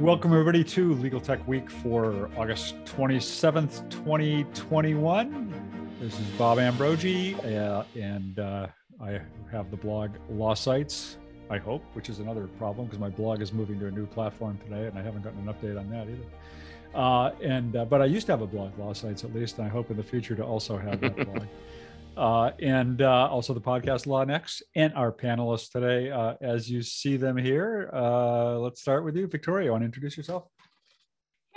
Welcome, everybody, to Legal Tech Week for August 27th, 2021. This is Bob Ambrogi, uh, and uh, I have the blog LawSites, I hope, which is another problem because my blog is moving to a new platform today, and I haven't gotten an update on that either. Uh, and uh, but I used to have a blog, LawSites, at least, and I hope in the future to also have that blog. Uh, and uh, also the podcast LawNext, and our panelists today, uh, as you see them here. Uh, let's start with you, Victoria. You want to introduce yourself?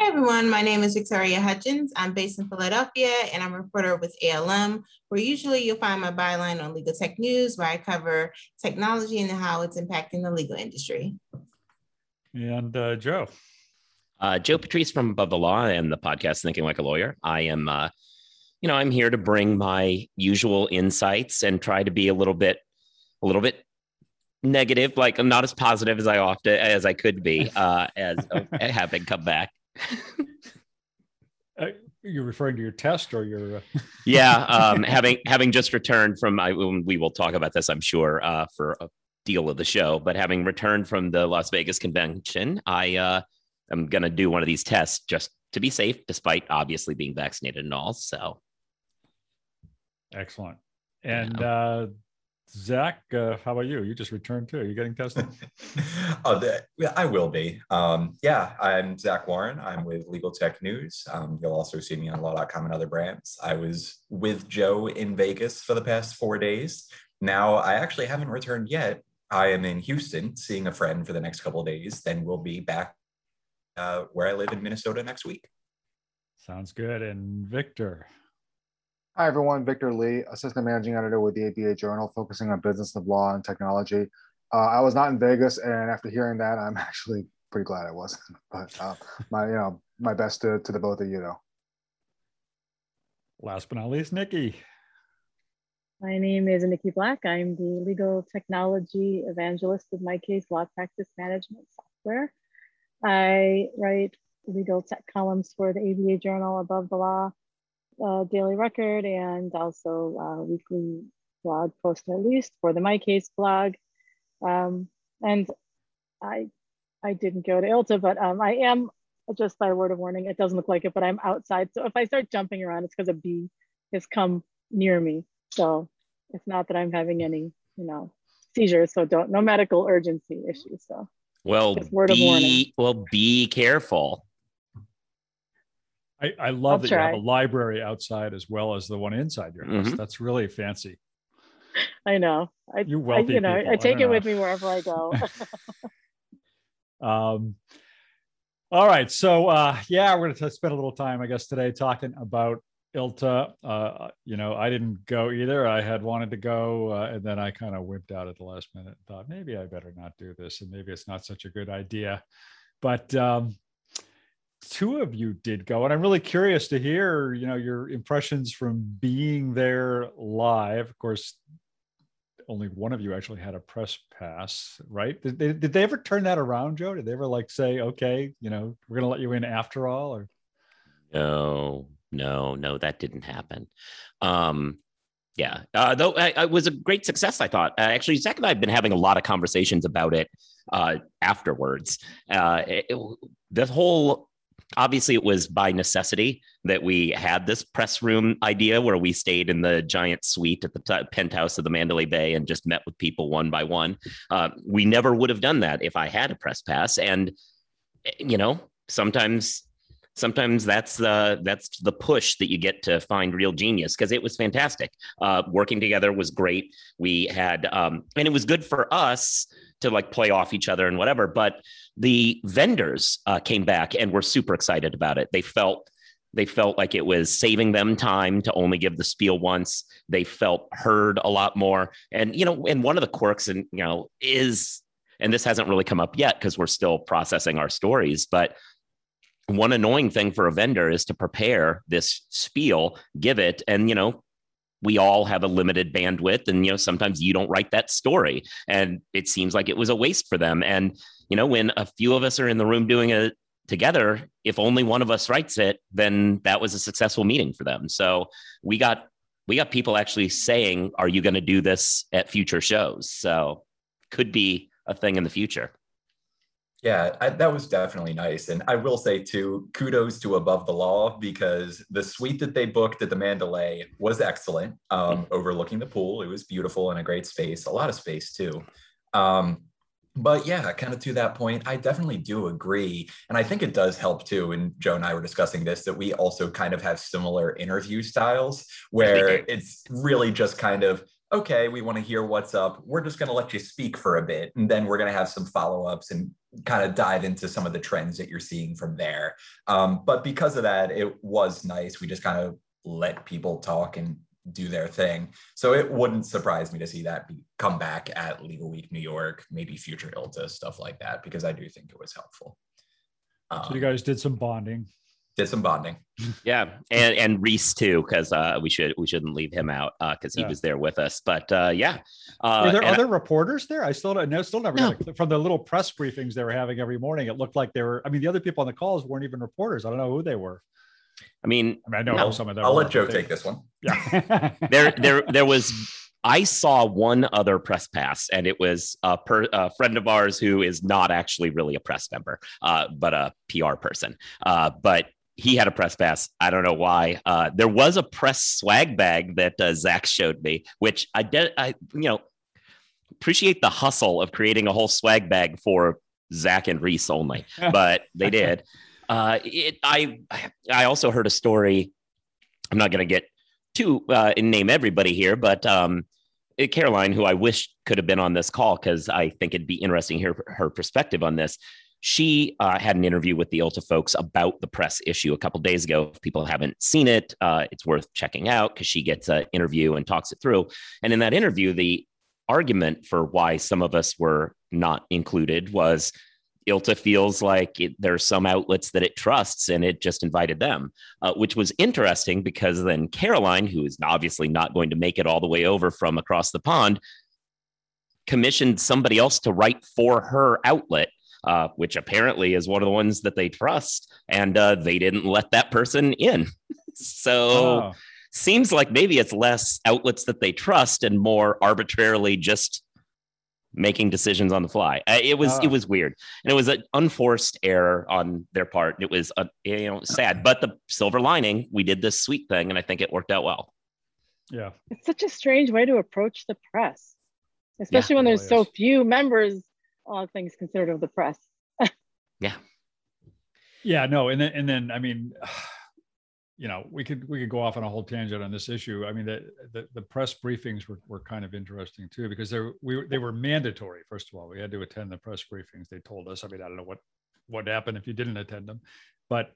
Hey everyone, my name is Victoria Hudgins. I'm based in Philadelphia and I'm a reporter with ALM, where usually you'll find my byline on Legaltech News, where I cover technology and how it's impacting the legal industry. And uh, Joe. Uh, Joe Patrice from Above the Law and the podcast Thinking Like a Lawyer. I am, uh, you know, I'm here to bring my usual insights and try to be a little bit, a little bit negative, like I'm not as positive as I often as I could be, uh, as having come back. Uh, you're referring to your test or your? Uh... yeah, um, having having just returned from, I, we will talk about this, I'm sure, uh, for a deal of the show. But having returned from the Las Vegas convention, I uh, am going to do one of these tests just to be safe, despite obviously being vaccinated and all. So, excellent. And yeah. uh, Zach, uh, how about you? You just returned too. Are you getting tested? oh, the, I will be. Um, yeah, I'm Zach Warren. I'm with Legaltech News. Um, you'll also see me on Law.com and other brands. I was with Joe in Vegas for the past four days. Now, I actually haven't returned yet. I am in Houston seeing a friend for the next couple days. Then we'll be back uh, where I live in Minnesota next week. Sounds good. And Victor, Hi, everyone. Victor Li, Assistant Managing Editor with the ABA Journal, focusing on business of law and technology. Uh, I was not in Vegas, and after hearing that, I'm actually pretty glad I wasn't. But uh, my, you know, my best to, to the both of you, though. Last but not least, Niki. My name is Niki Black. I'm the legal technology evangelist with MyCase law practice management software. I write legal tech columns for the ABA Journal Above the Law uh, daily record and also uh, weekly blog post at least for the MyCase blog. Um, and I I didn't go to ILTA, but um, I am just by word of warning. It doesn't look like it, but I'm outside. So if I start jumping around, it's because a bee has come near me. So it's not that I'm having any, you know, seizures. So don't no medical urgency issues. So well, word be, of warning. Well, be careful. I, I love I'll that try. you have a library outside as well as the one inside your house. Mm-hmm. That's really fancy. I know. I, you wealthy I, you know, people. I take I it know. with me wherever I go. um, all right. So, uh, yeah, we're going to spend a little time, I guess, today talking about ILTA. Uh, you know, I didn't go either. I had wanted to go, uh, and then I kind of whipped out at the last minute and thought maybe I better not do this, and maybe it's not such a good idea. But um, two of you did go and i'm really curious to hear you know your impressions from being there live. Of course only one of you actually had a press pass right? Did they, did they ever turn that around joe? Did they ever like say okay you know we're going to let you in after all or? No no no that didn't happen. Um yeah uh, though it was a great success i thought. Uh, actually zach and i have been having a lot of conversations about it uh, afterwards. Uh, it, it, the whole obviously it was by necessity that we had this press room idea where we stayed in the giant suite at the t- penthouse of the mandalay bay and just met with people one by one. Uh, we never would have done that if i had a press pass. And you know sometimes sometimes that's the that's the push that you get to find real genius because it was fantastic uh, working together was great we had um, and it was good for us to like play off each other and whatever but the vendors uh, came back and were super excited about it. They felt they felt like it was saving them time to only give the spiel once. They felt heard a lot more. And you know, and one of the quirks and you know is and this hasn't really come up yet because we're still processing our stories, but one annoying thing for a vendor is to prepare this spiel, give it, and you know, we all have a limited bandwidth and you know sometimes you don't write that story and it seems like it was a waste for them and you know, when a few of us are in the room doing it together, if only one of us writes it, then that was a successful meeting for them. So we got we got people actually saying, "Are you going to do this at future shows?" So could be a thing in the future. Yeah, I, that was definitely nice. And I will say, too, kudos to Above the Law because the suite that they booked at the Mandalay was excellent, um, mm-hmm. overlooking the pool. It was beautiful and a great space, a lot of space, too. Um, but yeah, kind of to that point, I definitely do agree. And I think it does help too. And Joe and I were discussing this that we also kind of have similar interview styles where it's really just kind of okay, we want to hear what's up. We're just going to let you speak for a bit. And then we're going to have some follow ups and kind of dive into some of the trends that you're seeing from there. Um, but because of that, it was nice. We just kind of let people talk and do their thing. So it wouldn't surprise me to see that be, come back at Legal Week New York, maybe future ILTA, stuff like that, because I do think it was helpful. Um, so you guys did some bonding did some bonding. Yeah, and and Rhys too, because uh, we should we shouldn't leave him out because uh, he yeah. was there with us. But uh, yeah, uh, were there other I, reporters there? I still don't still never no. from the little press briefings they were having every morning. It looked like they were. I mean, the other people on the calls weren't even reporters. I don't know who they were. I mean, I, mean, I know no, some of them. I'll let Joe take this one. Yeah, there there there was I saw one other press pass, and it was a, per, a, friend of ours who is not actually really a press member, uh, but a PR person. Uh, but he had a press pass. I don't know why. Uh, there was a press swag bag that uh, Zach showed me, which I did. I you know appreciate the hustle of creating a whole swag bag for Zach and Rhys only, but they did. Uh, it, I I also heard a story. I'm not going to get too uh, name everybody here, but um, Caroline, who I wish could have been on this call because I think it'd be interesting to hear her perspective on this she uh, had an interview with the ILTA folks about the press issue a couple days ago. If people haven't seen it, uh, it's worth checking out because she gets an interview and talks it through. And in that interview, the argument for why some of us were not included was ILTA feels like it, are some outlets that it trusts and it just invited them, uh, which was interesting because then Caroline, who is obviously not going to make it all the way over from across the pond, commissioned somebody else to write for her outlet uh, which apparently is one of the ones that they trust, and uh, they didn't let that person in. so oh. seems like maybe it's less outlets that they trust and more arbitrarily just making decisions on the fly. Uh, it was oh. it was weird, and it was an unforced error on their part. It was a, you know sad, but the silver lining, we did this sweet thing, and I think it worked out well. Yeah, it's such a strange way to approach the press, especially yeah, when there's really so few members all things considered of the press. yeah. Yeah, no, and then and then I mean, you know, we could we could go off on a whole tangent on this issue. I mean, the the, the press briefings were, were kind of interesting too because they were, we they were mandatory. First of all, we had to attend the press briefings. They told us. I mean, I don't know what what happened if you didn't attend them, but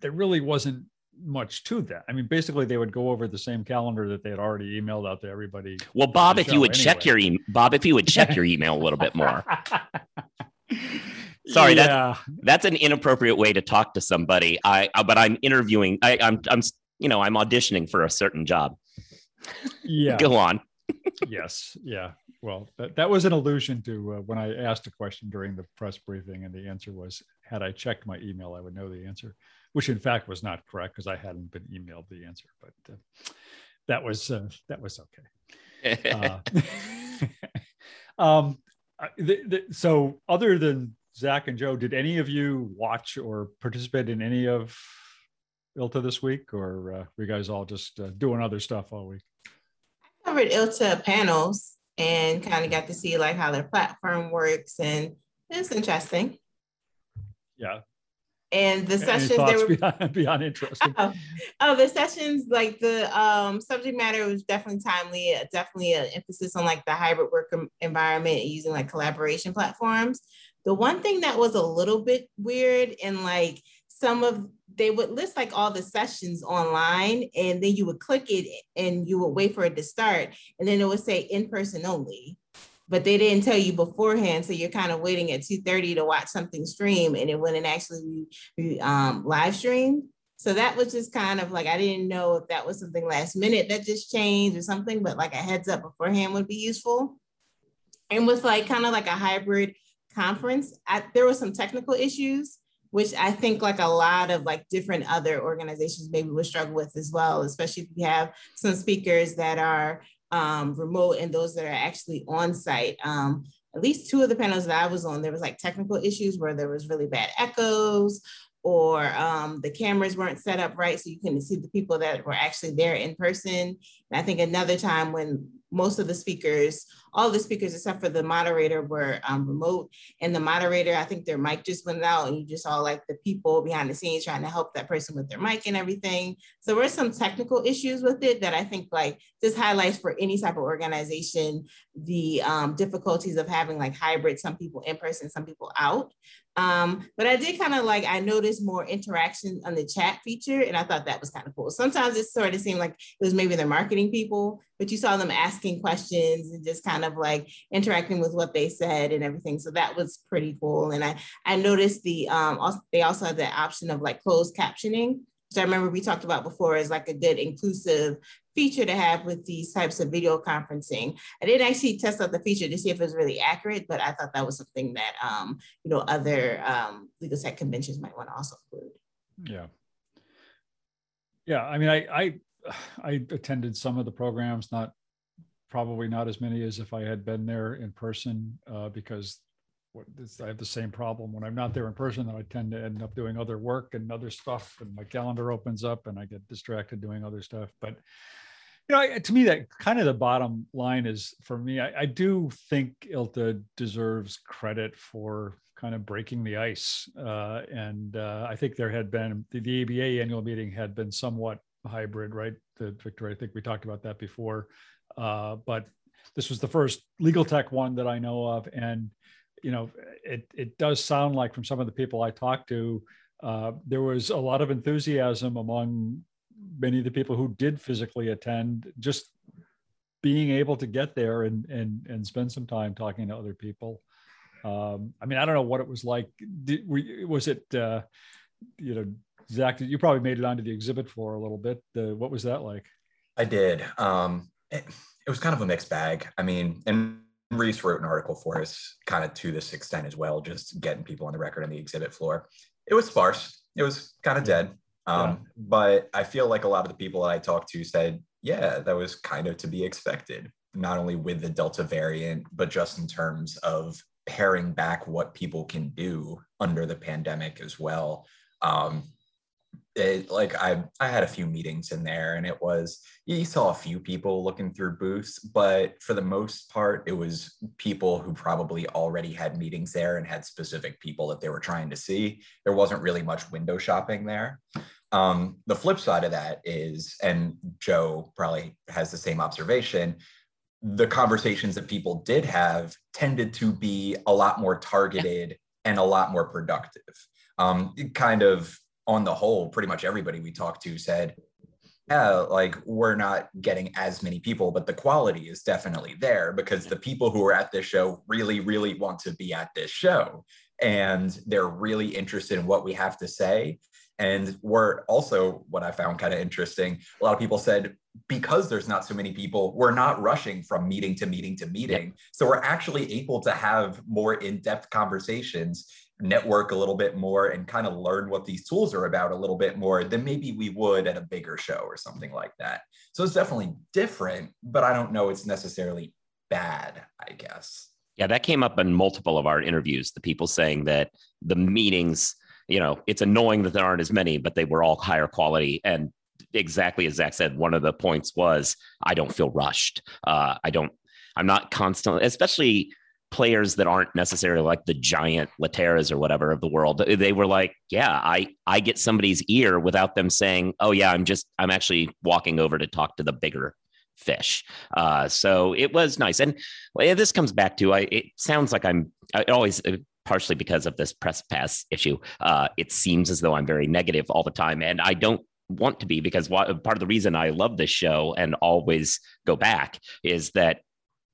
there really wasn't much to that. I mean, basically, they would go over the same calendar that they had already emailed out to everybody. Well, Bob, if you would anyway. check your email, Bob, if you would check your email a little bit more. Sorry, yeah. that's that's an inappropriate way to talk to somebody. I, I but I'm interviewing. I, I'm I'm you know I'm auditioning for a certain job. Yeah, go on. yes, yeah. Well, that, that was an allusion to uh, when I asked a question during the press briefing, and the answer was, had I checked my email, I would know the answer which in fact was not correct because I hadn't been emailed the answer, but uh, that was uh, that was okay. uh, um, the, the, so, other than Zach and Joe, did any of you watch or participate in any of ILTA this week, or uh, were you guys all just uh, doing other stuff all week? I covered ILTA panels and kind of got to see like how their platform works, and it's interesting. Yeah, and the sessions they were beyond, beyond interesting. Oh, oh, the sessions like the um, subject matter was definitely timely. Definitely an emphasis on like the hybrid work environment using like collaboration platforms. The one thing that was a little bit weird and like some of they would list like all the sessions online and then you would click it and you would wait for it to start and then it would say in person only but they didn't tell you beforehand. So you're kind of waiting at 2.30 to watch something stream and it wouldn't actually be um, live streamed. So that was just kind of like, I didn't know if that was something last minute that just changed or something, but like a heads up beforehand would be useful. And with like kind of like a hybrid conference, I, there were some technical issues, which I think like a lot of like different other organizations maybe would struggle with as well, especially if you have some speakers that are um, remote and those that are actually on site. Um, at least two of the panels that I was on, there was like technical issues where there was really bad echoes or um, the cameras weren't set up right so you couldn't see the people that were actually there in person. And I think another time when most of the speakers, all the speakers except for the moderator were um, remote. And the moderator, I think their mic just went out and you just saw like the people behind the scenes trying to help that person with their mic and everything. So there were some technical issues with it that I think like this highlights for any type of organization, the um, difficulties of having like hybrid, some people in person, some people out. Um, but I did kind of like, I noticed more interaction on the chat feature and I thought that was kind of cool. Sometimes it sort of seemed like it was maybe the marketing people, but you saw them asking questions and just kind of like interacting with what they said and everything. So that was pretty cool. And I, I noticed the, um, also, they also had the option of like closed captioning, which I remember we talked about before is like a good inclusive feature to have with these types of video conferencing. I didn't actually test out the feature to see if it was really accurate, but I thought that was something that um, you know other um, legal tech conventions might want to also include. Yeah. Yeah, I mean, I, I I attended some of the programs, not probably not as many as if I had been there in person, uh, because what, I have the same problem when I'm not there in person. That I tend to end up doing other work and other stuff, and my calendar opens up, and I get distracted doing other stuff. But you know, to me, that kind of the bottom line is for me. I, I do think ILTA deserves credit for kind of breaking the ice, uh, and uh, I think there had been the, the ABA annual meeting had been somewhat hybrid, right? The Victor, I think we talked about that before, uh, but this was the first legal tech one that I know of, and you know, it it does sound like from some of the people I talked to, uh, there was a lot of enthusiasm among many of the people who did physically attend, just being able to get there and and and spend some time talking to other people. Um, I mean, I don't know what it was like. Did, was it, uh, you know, Zach? You probably made it onto the exhibit floor a little bit. What was that like? I did. Um, it, it was kind of a mixed bag. I mean, and Rhys wrote an article for us, kind of to this extent as well, just getting people on the record on the exhibit floor. It was sparse. It was kind of dead. Um, yeah. But I feel like a lot of the people that I talked to said, yeah, that was kind of to be expected, not only with the Delta variant, but just in terms of paring back what people can do under the pandemic as well. Um, it, like I, I had a few meetings in there and it was you saw a few people looking through booths but for the most part it was people who probably already had meetings there and had specific people that they were trying to see. There wasn't really much window shopping there. Um, the flip side of that is and joe probably has the same observation the conversations that people did have tended to be a lot more targeted and a lot more productive. Um, kind of on the whole, pretty much everybody we talked to said, yeah, like we're not getting as many people, but the quality is definitely there because the people who are at this show really, really want to be at this show. And they're really interested in what we have to say. And we're also, what I found kind of interesting, a lot of people said, because there's not so many people, we're not rushing from meeting to meeting to meeting. So we're actually able to have more in depth conversations network a little bit more and kind of learn what these tools are about a little bit more than maybe we would at a bigger show or something like that. So it's definitely different, but I don't know it's necessarily bad, I guess. Yeah, that came up in multiple of our interviews. The people saying that the meetings, you know, it's annoying that there aren't as many, but they were all higher quality. And exactly as Zach said, one of the points was I don't feel rushed. Uh, I don't, I'm not constantly, especially players that aren't necessarily like the giant Literas or whatever of the world. They were like, yeah, I I get somebody's ear without them saying, oh yeah, I'm just I'm actually walking over to talk to the bigger fish. Uh, so it was nice, and this comes back to I. It sounds like I'm I always. Uh, partially because of this press pass issue, uh, it seems as though I'm very negative all the time, and I don't want to be because part of the reason I love this show and always go back is that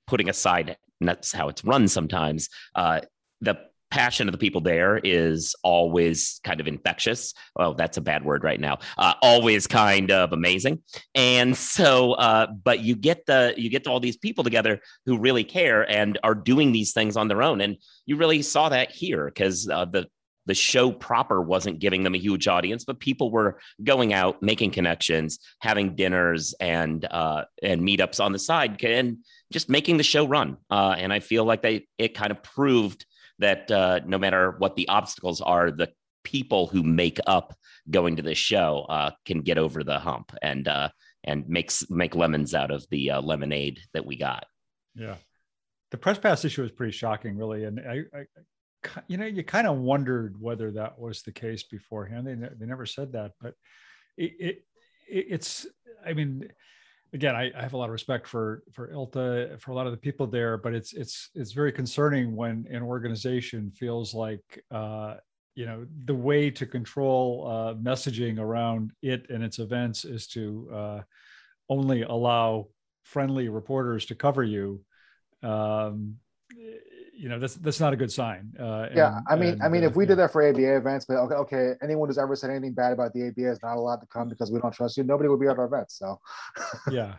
putting aside that's how it's run sometimes. Uh, the passion of the people there is always kind of infectious. Well, that's a bad word right now. Uh, always kind of amazing. And so, uh, but you get the you get all these people together who really care and are doing these things on their own, and you really saw that here because uh, the the show proper wasn't giving them a huge audience, but people were going out, making connections, having dinners and uh, and meetups on the side, and just making the show run. Uh, and I feel like they it kind of proved that uh, no matter what the obstacles are, the people who make up going to this show uh, can get over the hump and uh, and makes make lemons out of the uh, lemonade that we got. Yeah, the press pass issue was pretty shocking, really, and I, I you know, you kind of wondered whether that was the case beforehand. They, they never said that, but it, it it's, I mean, again, I, I, have a lot of respect for for ILTA for a lot of the people there, but it's it's it's very concerning when an organization feels like uh, you know the way to control uh, messaging around it and its events is to uh, only allow friendly reporters to cover you. Um, you know that's that's not a good sign. Uh, yeah, and, I mean, and, I mean, uh, if we yeah. did that for ABA events, but okay, okay, anyone who's ever said anything bad about the ABA is not allowed to come because we don't trust you. Nobody would be at our events. So, yeah,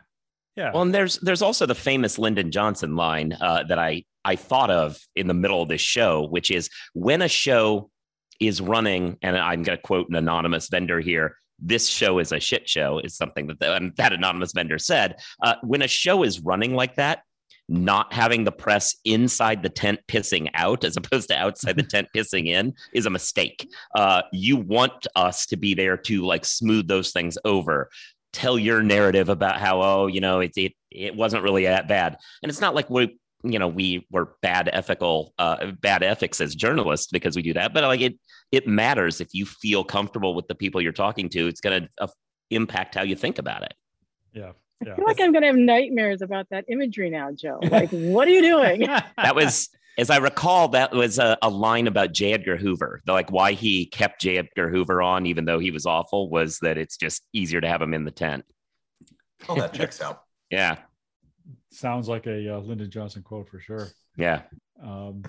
yeah. Well, and there's there's also the famous Lyndon Johnson line uh, that I I thought of in the middle of this show, which is when a show is running, and I'm going to quote an anonymous vendor here. This show is a shit show, is something that the, that anonymous vendor said. Uh, when a show is running like that, not having the press inside the tent pissing out as opposed to outside the tent pissing in is a mistake. Uh, you want us to be there to like smooth those things over. Tell your narrative about how oh you know it it it wasn't really that bad, and it's not like we you know we were bad ethical uh, bad ethics as journalists because we do that, but like it it matters if you feel comfortable with the people you're talking to. It's going to uh, impact how you think about it. Yeah, I feel like I'm going to have nightmares about that imagery now, Joe. Like, what are you doing? that was, as I recall, that was a, a, line about J. Edgar Hoover. The, like why he kept J. Edgar Hoover on, even though he was awful, was that it's just easier to have him in the tent. Oh, that checks out. yeah. Sounds like a uh, Lyndon Johnson quote for sure. Yeah. Um,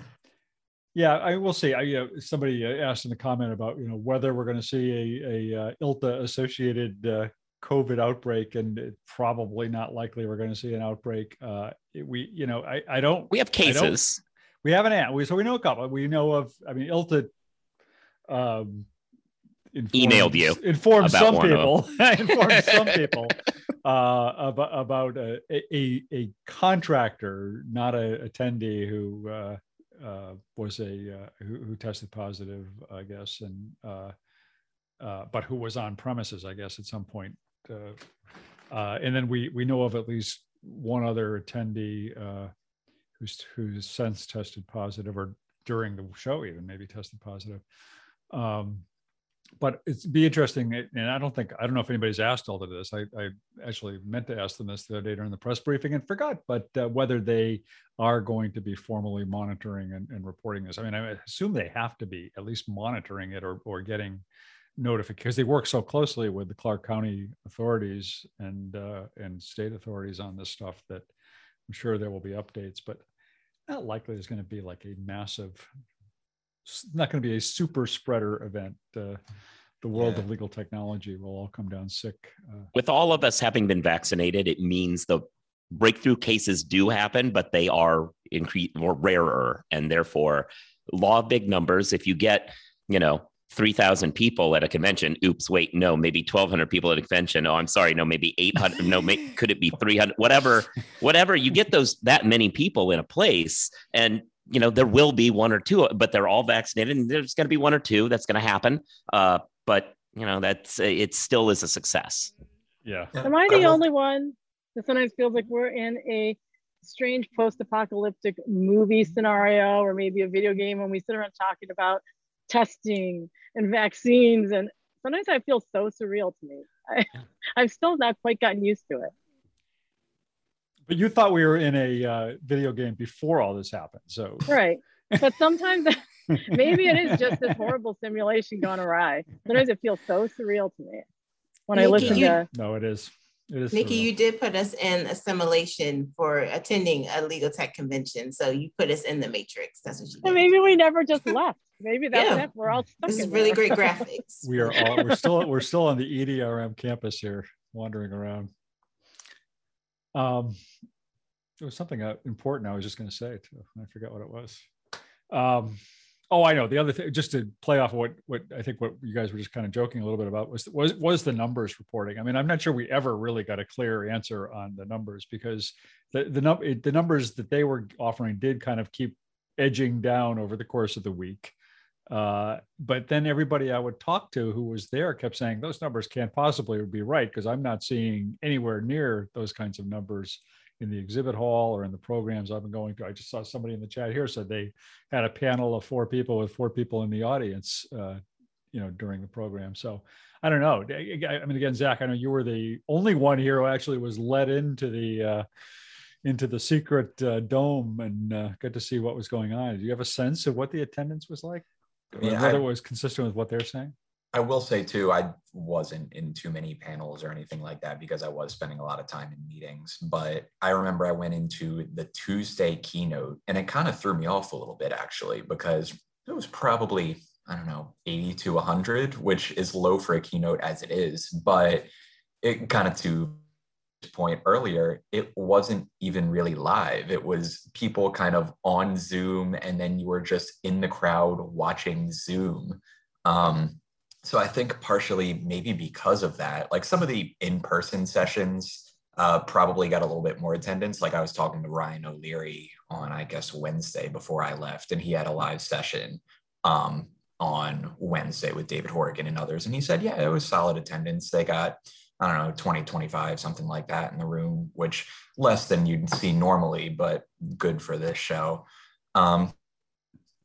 yeah, I will see. I, you know, somebody asked in the comment about you know whether we're going to see a, a uh, ILTA associated uh, COVID outbreak, and probably not likely we're going to see an outbreak. Uh, we, you know, I, I don't. We have cases. We have an we so we know a couple. We know of. I mean, ILTA. Um, informed, emailed you informed some people informed some people uh, about about a, a, a contractor, not a attendee who uh, uh, was a uh, who, who, tested positive, I guess, and uh, uh, but who was on premises, I guess, at some point uh, uh, and then we we know of at least one other attendee uh, who's who's since tested positive or during the show even maybe tested positive. Um, but it's be interesting, and I don't think I don't know if anybody's asked all of this. I, I actually meant to ask them this the other day during the press briefing and forgot, but uh, whether they are going to be formally monitoring and, and, reporting this. I mean, I assume they have to be at least monitoring it or or getting notification because they work so closely with the Clark County authorities and uh, and state authorities on this stuff that I'm sure there will be updates, but not likely there's going to be like a massive, not going to be a super spreader event. Uh, the world yeah. of legal technology will all come down sick. Uh, With all of us having been vaccinated, it means the breakthrough cases do happen, but they are increase more rarer, and therefore, law of big numbers. If you get, you know, 3,000 people at a convention. Oops, wait, no, maybe 1,200 people at a convention. Oh, I'm sorry, no, maybe 800. no, may, could it be 300? Whatever, whatever. You get those that many people in a place, and you know there will be one or two, but they're all vaccinated, and there's going to be one or two that's going to happen. Uh, but you know that's it. Still is a success. Yeah. Am I the only one that sometimes feels like we're in a strange post-apocalyptic movie scenario, or maybe a video game when we sit around talking about testing and vaccines. And sometimes I feel so surreal to me. I, I've still not quite gotten used to it. But you thought we were in a uh, video game before all this happened. So, right. But sometimes maybe it is just this horrible simulation gone awry. Sometimes it feels so surreal to me when Niki, I listen you, to. No, it is. It is Niki, surreal. you did put us in assimilation for attending a legal tech convention. So you put us in the matrix. That's what you did. maybe we never just left. Maybe that's yeah. it. We're all stuck. This is really great graphics. we are all we're still we're still on the EDRM campus here, wandering around. Um, there was something uh, important I was just going to say too. I forgot what it was. Um, Oh, I know. The other thing, just to play off what what I think what you guys were just kind of joking a little bit about was was was the numbers reporting. I mean, I'm not sure we ever really got a clear answer on the numbers because the the number the numbers that they were offering did kind of keep edging down over the course of the week. Uh, but then everybody I would talk to who was there kept saying those numbers can't possibly be right because I'm not seeing anywhere near those kinds of numbers in the exhibit hall or in the programs I've been going to. I just saw somebody in the chat here said they had a panel of four people with four people in the audience, uh, you know, during the program. So I don't know. I mean, again, Zach, I know you were the only one here who actually was let into the uh, into the secret uh, dome and uh, got to see what was going on. Do you have a sense of what the attendance was like? Yeah, whether I, it was consistent with what they're saying? I will say too, I wasn't in too many panels or anything like that because I was spending a lot of time in meetings. But I remember I went into the Tuesday keynote and it kind of threw me off a little bit actually because it was probably, I don't know, 80 to 100, which is low for a keynote as it is. But it kind of to point earlier, it wasn't even really live. It was people kind of on Zoom and then you were just in the crowd watching Zoom. Um, so I think partially maybe because of that, like some of the in-person sessions uh, probably got a little bit more attendance. Like I was talking to Ryan O'Leary on, I guess, Wednesday before I left, and he had a live session um, on Wednesday with David Horrigan and others. And he said, yeah, it was solid attendance. They got, I don't know, 20, 25, something like that in the room, which less than you'd see normally, but good for this show. Um,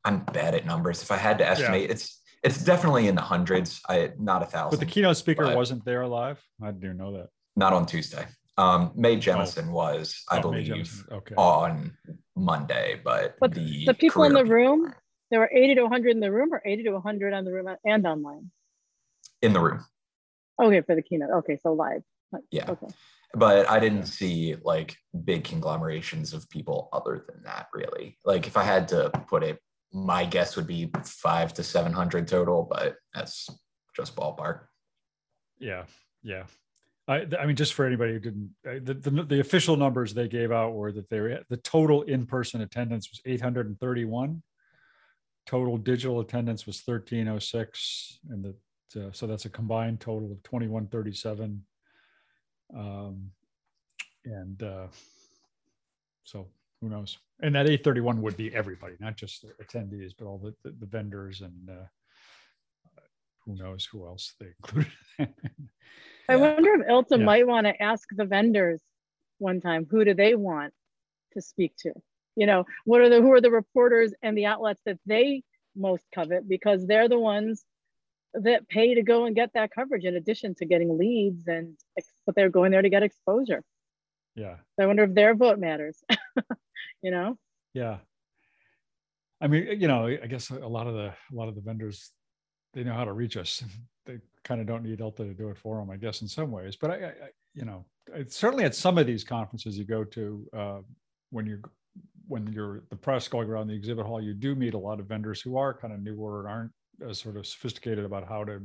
I'm bad at numbers. If I had to estimate, yeah. it's it's definitely in the hundreds. I not a thousand. But the keynote speaker wasn't there live. I didn't know that. Not on Tuesday. Um, Mae Jemison oh. was, I oh, believe, okay. on Monday, but, but the, the people in the room, there were 80 to 100 in the room, or 80 to 100 on the room and online. In the room. Okay, for the keynote. Okay, so live. Yeah. Okay. But I didn't see like big conglomerations of people other than that, really. Like if I had to put it my guess would be five to 700 total, but that's just ballpark. Yeah. Yeah. I, I mean, just for anybody who didn't, the, the, the official numbers they gave out were that they were, the total in-person attendance was 831. Total digital attendance was 1306. And the, uh, so that's a combined total of 2137. Um, and uh, so who knows? And that 831 would be everybody, not just the attendees, but all the, the, the vendors and uh, who knows who else they included. I wonder if ILTA yeah. might want to ask the vendors one time, who do they want to speak to? You know, what are the who are the reporters and the outlets that they most covet because they're the ones that pay to go and get that coverage in addition to getting leads and but they're going there to get exposure. Yeah. I wonder if their vote matters. you know? Yeah. I mean, you know, I guess a lot of the a lot of the vendors they know how to reach us. They kind of don't need ILTA to do it for them, I guess, in some ways. But I, I you know, certainly at some of these conferences you go to, uh, when you're when you're the press going around the exhibit hall, you do meet a lot of vendors who are kind of newer and aren't as sort of sophisticated about how to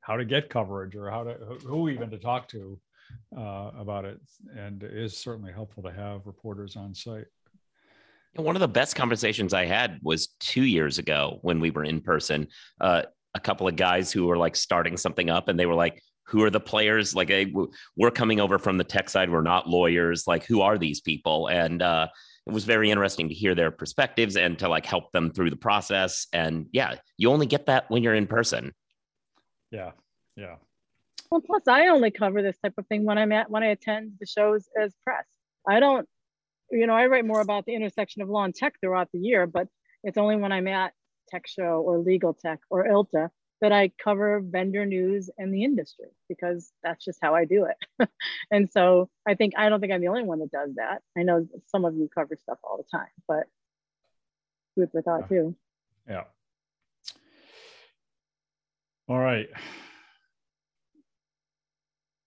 how to get coverage or how to who even to talk to uh, about it, and it is certainly helpful to have reporters on site. One of the best conversations I had was two years ago when we were in person. Uh, a couple of guys who were like starting something up, and they were like, "Who are the players? Like, hey, we're coming over from the tech side. We're not lawyers. Like, who are these people?" And uh, it was very interesting to hear their perspectives and to like help them through the process. And yeah, you only get that when you're in person. Yeah, yeah. Well, plus I only cover this type of thing when I'm at when I attend the shows as press. I don't, you know, I write more about the intersection of law and tech throughout the year, but it's only when I'm at Tech Show or Legal Tech or ILTA that I cover vendor news and the industry because that's just how I do it. and so I think I don't think I'm the only one that does that. I know some of you cover stuff all the time, but food for thought yeah. too. Yeah. All right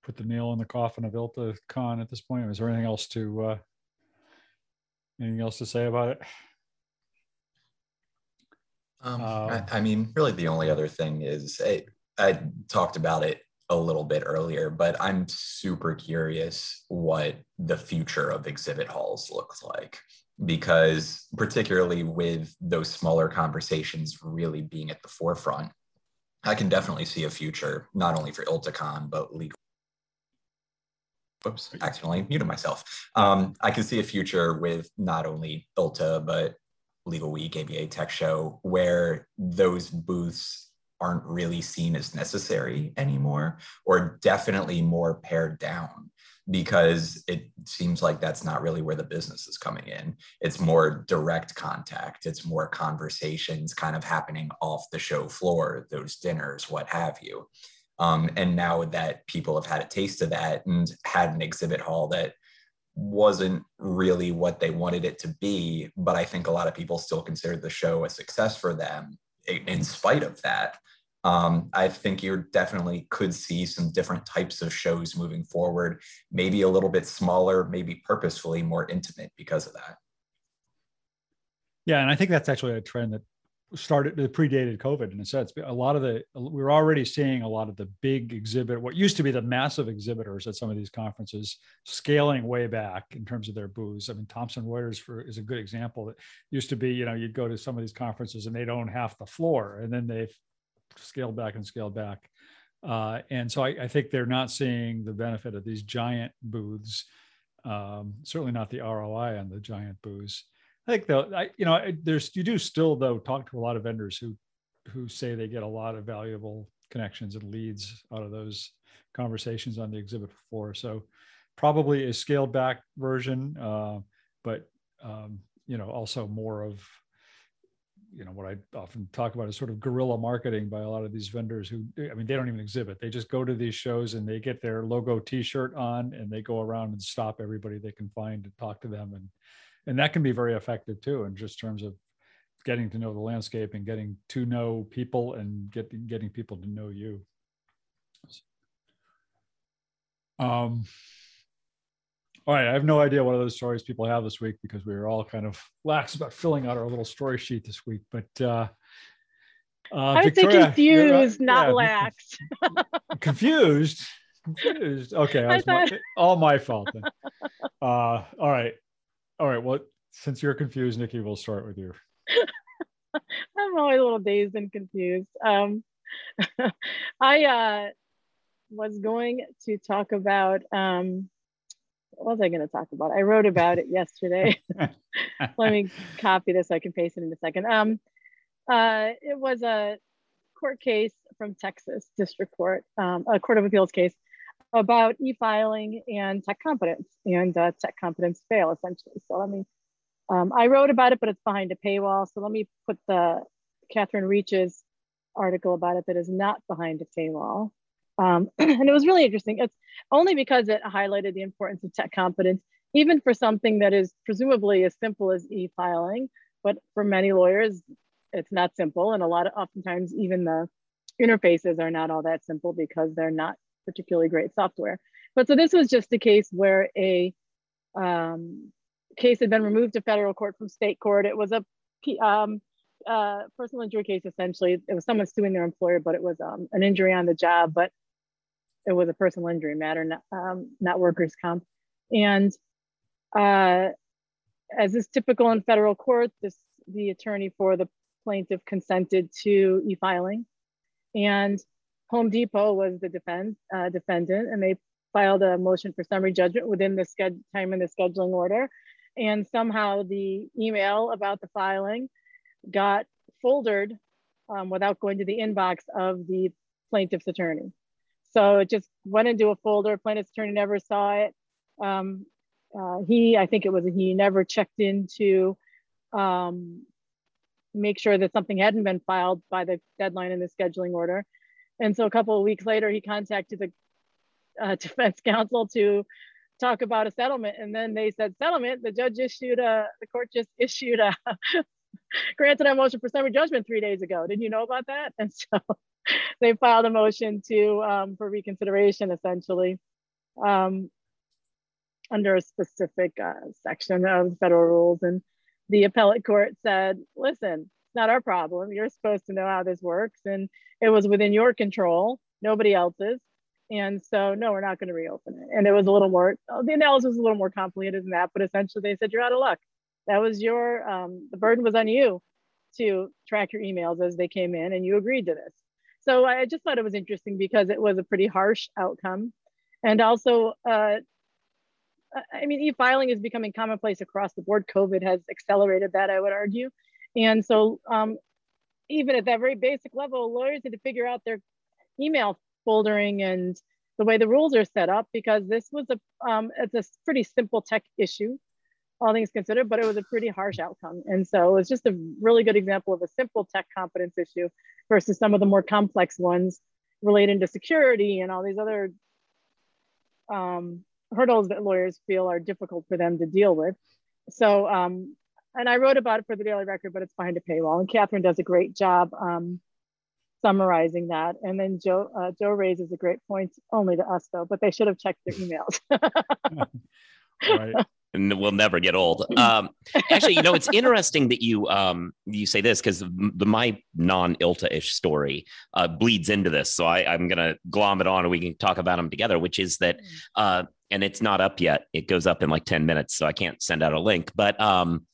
put the nail in the coffin of ILTA Con at this point? Is there anything else to uh, anything else to say about it? Um, uh, I, I, mean, really, the only other thing is I, I talked about it a little bit earlier, but I'm super curious what the future of exhibit halls looks like. because particularly with those smaller conversations really being at the forefront, I can definitely see a future not only for ILTACon but legal. Oops, accidentally muted myself. Um, I can see a future with not only ILTA but Legal Week, ABA Tech Show, where those booths aren't really seen as necessary anymore, or definitely more pared down because it seems like that's not really where the business is coming in. It's more direct contact, it's more conversations kind of happening off the show floor, those dinners, what have you. Um, and now that people have had a taste of that and had an exhibit hall that wasn't really what they wanted it to be, but I think a lot of people still considered the show a success for them in spite of that um, I think you definitely could see some different types of shows moving forward, maybe a little bit smaller, maybe purposefully more intimate because of that. Yeah, and I think that's actually a trend that started predated COVID in a sense. A lot of the we are already seeing a lot of the big exhibit, what used to be the massive exhibitors at some of these conferences, scaling way back in terms of their booths. I mean, Thomson Reuters for is a good example. That used to be, you know, you'd go to some of these conferences and they'd own half the floor, and then they've scaled back and scaled back. Uh, and so I, I, think they're not seeing the benefit of these giant booths. Um, certainly not the ROI on the giant booths. I think though, I, you know, there's you do still though talk to a lot of vendors who who say they get a lot of valuable connections and leads out of those conversations on the exhibit floor. So probably a scaled back version, uh, but um, you know also more of you know what I often talk about is sort of guerrilla marketing by a lot of these vendors who I mean they don't even exhibit they just go to these shows and they get their logo t-shirt on and they go around and stop everybody they can find to talk to them and and that can be very effective too in just terms of getting to know the landscape and getting to know people and getting getting people to know you um all right, I have no idea what other stories people have this week because we were all kind of lax about filling out our little story sheet this week. But uh, uh, I would Victoria, say confused, not yeah, lax. confused, confused. Okay, was thought... my, all my fault. Then. Uh, all right, all right. Well, since you're confused, Niki, we'll start with you. I'm always a little dazed and confused. Um, I uh, was going to talk about. Um, what was I going to talk about? I wrote about it yesterday. Let me copy this so I can paste it in a second. Um, uh, it was a court case from Texas District Court, um, a Court of Appeals case about e-filing and tech competence and uh, tech competence fail essentially. So let me, um, I wrote about it, but it's behind a paywall. So let me put the Catherine Reach's article about it that is not behind a paywall. Um, and it was really interesting. It's only because it highlighted the importance of tech competence, even for something that is presumably as simple as e-filing, but for many lawyers, it's not simple. And a lot of oftentimes even the interfaces are not all that simple because they're not particularly great software. But so this was just a case where a um, case had been removed to federal court from state court. It was a um, uh, personal injury case essentially. It was someone suing their employer, but it was um, an injury on the job. But it was a personal injury matter, not, um, not workers' comp. And uh, as is typical in federal court, this the attorney for the plaintiff consented to e-filing, and Home Depot was the uh, defendant, and they filed a motion for summary judgment within the time in the scheduling order. And somehow the email about the filing got foldered um, without going to the inbox of the plaintiff's attorney. So it just went into a folder. Plaintiff's attorney never saw it. Um, uh, he, I think it was he, never checked into um, make sure that something hadn't been filed by the deadline in the scheduling order. And so a couple of weeks later, he contacted the uh, defense counsel to talk about a settlement. And then they said settlement. The judge issued a, the court just issued a granted a motion for summary judgment three days ago. Did you know about that? And so they filed a motion to um, for reconsideration essentially um, under a specific uh, section of federal rules. And the appellate court said, listen, not our problem. You're supposed to know how this works. And it was within your control, nobody else's. And so, no, we're not going to reopen it. And it was a little more, the analysis was a little more complicated than that, but essentially they said, you're out of luck. That was your, um, the burden was on you to track your emails as they came in and you agreed to this. So I just thought it was interesting because it was a pretty harsh outcome. And also, uh, I mean, e-filing is becoming commonplace across the board. COVID has accelerated that, I would argue. And so um, even at that very basic level, lawyers need to figure out their email foldering and the way the rules are set up because this was a um, it's a pretty simple tech issue all things considered but it was a pretty harsh outcome. And so it's just a really good example of a simple tech competence issue versus some of the more complex ones relating to security and all these other um, hurdles that lawyers feel are difficult for them to deal with. So um, and i wrote about it for the daily record but it's behind a paywall and kathryn does a great job um, summarizing that. And then Joe uh, Joe raises a great point, only to us though, but they should have checked their emails. right. And we'll never get old. Um, actually, you know, it's interesting that you um, you say this because the my non ILTA ish story uh, bleeds into this. So I, I'm going to glom it on, and we can talk about them together. Which is that, mm. uh, and it's not up yet. It goes up in like ten minutes, so I can't send out a link. But um,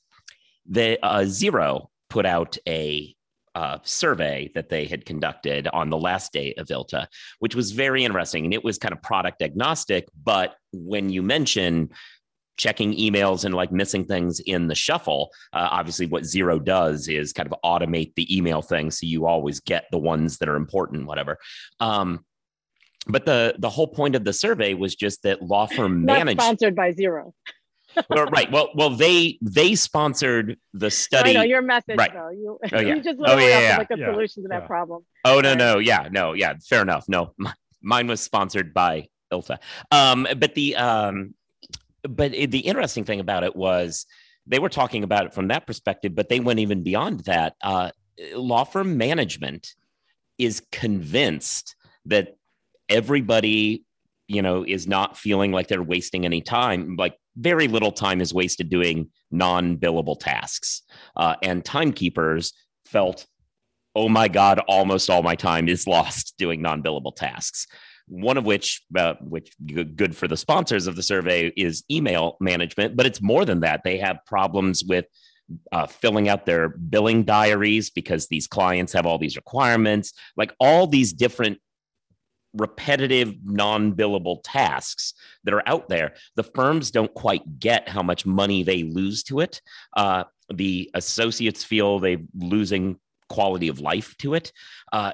the uh, Zero put out a uh, survey that they had conducted on the last day of ILTA, which was very interesting. And it was kind of product agnostic. But when you mention checking emails and like missing things in the shuffle, uh, obviously what Zero does is kind of automate the email thing. So you always get the ones that are important, whatever. Um, but the the whole point of the survey was just that law firm managed sponsored by Zero well, right. Well, well, they they sponsored the study. I know your message, right. though. You, oh, yeah. you just oh, yeah, yeah, like a yeah. solution to that problem. Oh no, right. no, yeah, no, yeah. Fair enough. No, mine was sponsored by ILTA. Um, but the um, but the interesting thing about it was they were talking about it from that perspective, but they went even beyond that. Uh, law firm management is convinced that everybody you know is not feeling like they're wasting any time like very little time is wasted doing non-billable tasks. Uh, and timekeepers felt oh my god almost all my time is lost doing non-billable tasks. One of which uh, which good for the sponsors of the survey is email management but it's more than that. They have problems with uh, filling out their billing diaries because these clients have all these requirements. Like all these different repetitive non-billable tasks that are out there. The firms don't quite get how much money they lose to it. Uh, the associates feel they're losing quality of life to it. Uh,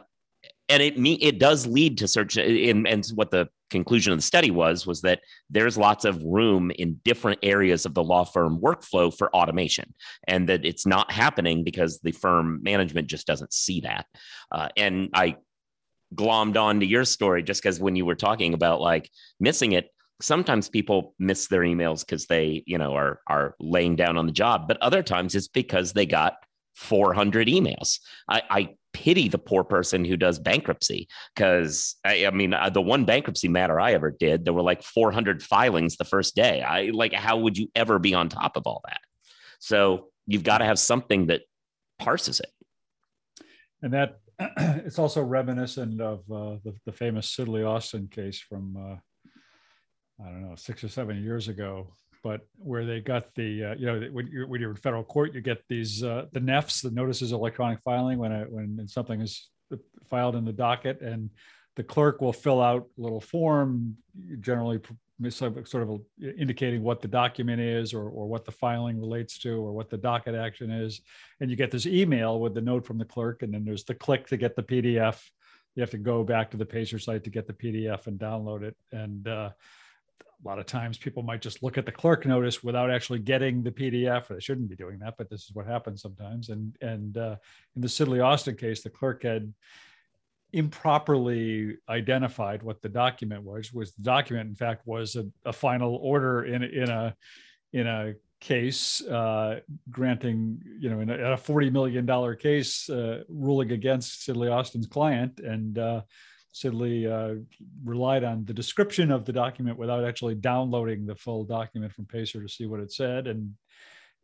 and it me it does lead to search in and what the conclusion of the study was was that there's lots of room in different areas of the law firm workflow for automation and that it's not happening because the firm management just doesn't see that. Uh, and i glommed on to your story just because when you were talking about like missing it sometimes people miss their emails because they you know are are laying down on the job but other times it's because they got 400 emails. I, I pity the poor person who does bankruptcy because I, I, mean uh, the one bankruptcy matter i ever did there were like 400 filings the first day. I like how would you ever be on top of all that? So you've got to have something that parses it. And that it's also reminiscent of uh, the, the, famous Sidley Austin case from, uh, I don't know, six or seven years ago, but where they got the, uh, you know, when you're, when you're in federal court, you get these, uh, the NEFs, the notices of electronic filing, when, a, when something is filed in the docket and the clerk will fill out a little form, generally sort of indicating what the document is or, or what the filing relates to or what the docket action is. And you get this email with the note from the clerk, and then there's the click to get the PDF. You have to go back to the Pacer site to get the PDF and download it. And uh, a lot of times people might just look at the clerk notice without actually getting the PDF. Or they shouldn't be doing that, but this is what happens sometimes. And and uh, in the Sidley Austin case, the clerk had improperly identified what the document was was the document in fact was a, a final order in in a in a case uh, granting you know in a, a 40 million dollar case uh, ruling against Sidley Austin's client. And uh, Sidley uh, relied on the description of the document without actually downloading the full document from Pacer to see what it said. And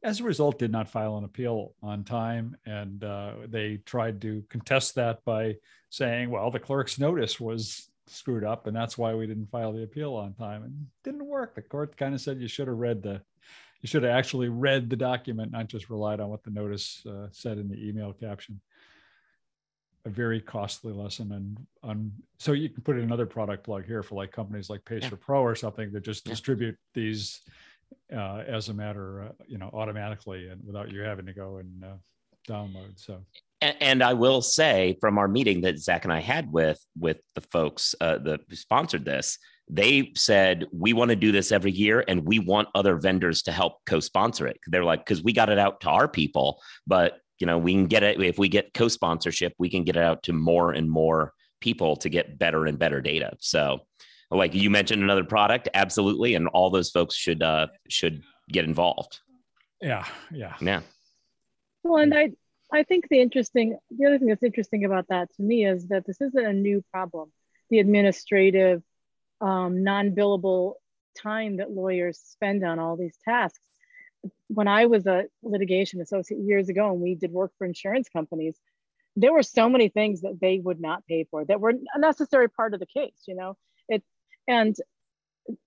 as a result did not file an appeal on time and uh, they tried to contest that by saying well the clerk's notice was screwed up and that's why we didn't file the appeal on time and didn't work the court kind of said you should have read the you should have actually read the document, not just relied on what the notice uh, said in the email caption. A very costly lesson, and on so you can put in another product plug here for like companies like Pacer yeah. Pro or something that just yeah. distribute these uh, as a matter, uh, you know, automatically and without you having to go and uh, download. So and, and, I will say from our meeting that Zach and I had with with the folks uh, that sponsored this, they said we want to do this every year and we want other vendors to help co-sponsor it. They're like, because we got it out to our people, but you know, we can get it if we get co-sponsorship, we can get it out to more and more people to get better and better data. So, like you mentioned, another product, absolutely, and all those folks should uh, should get involved. Yeah, yeah, yeah. Well, and I I think the interesting, the other thing that's interesting about that to me is that this isn't a new problem. The administrative, um, non-billable time that lawyers spend on all these tasks. When I was a litigation associate years ago and we did work for insurance companies, there were so many things that they would not pay for that were a necessary part of the case, you know, it, and,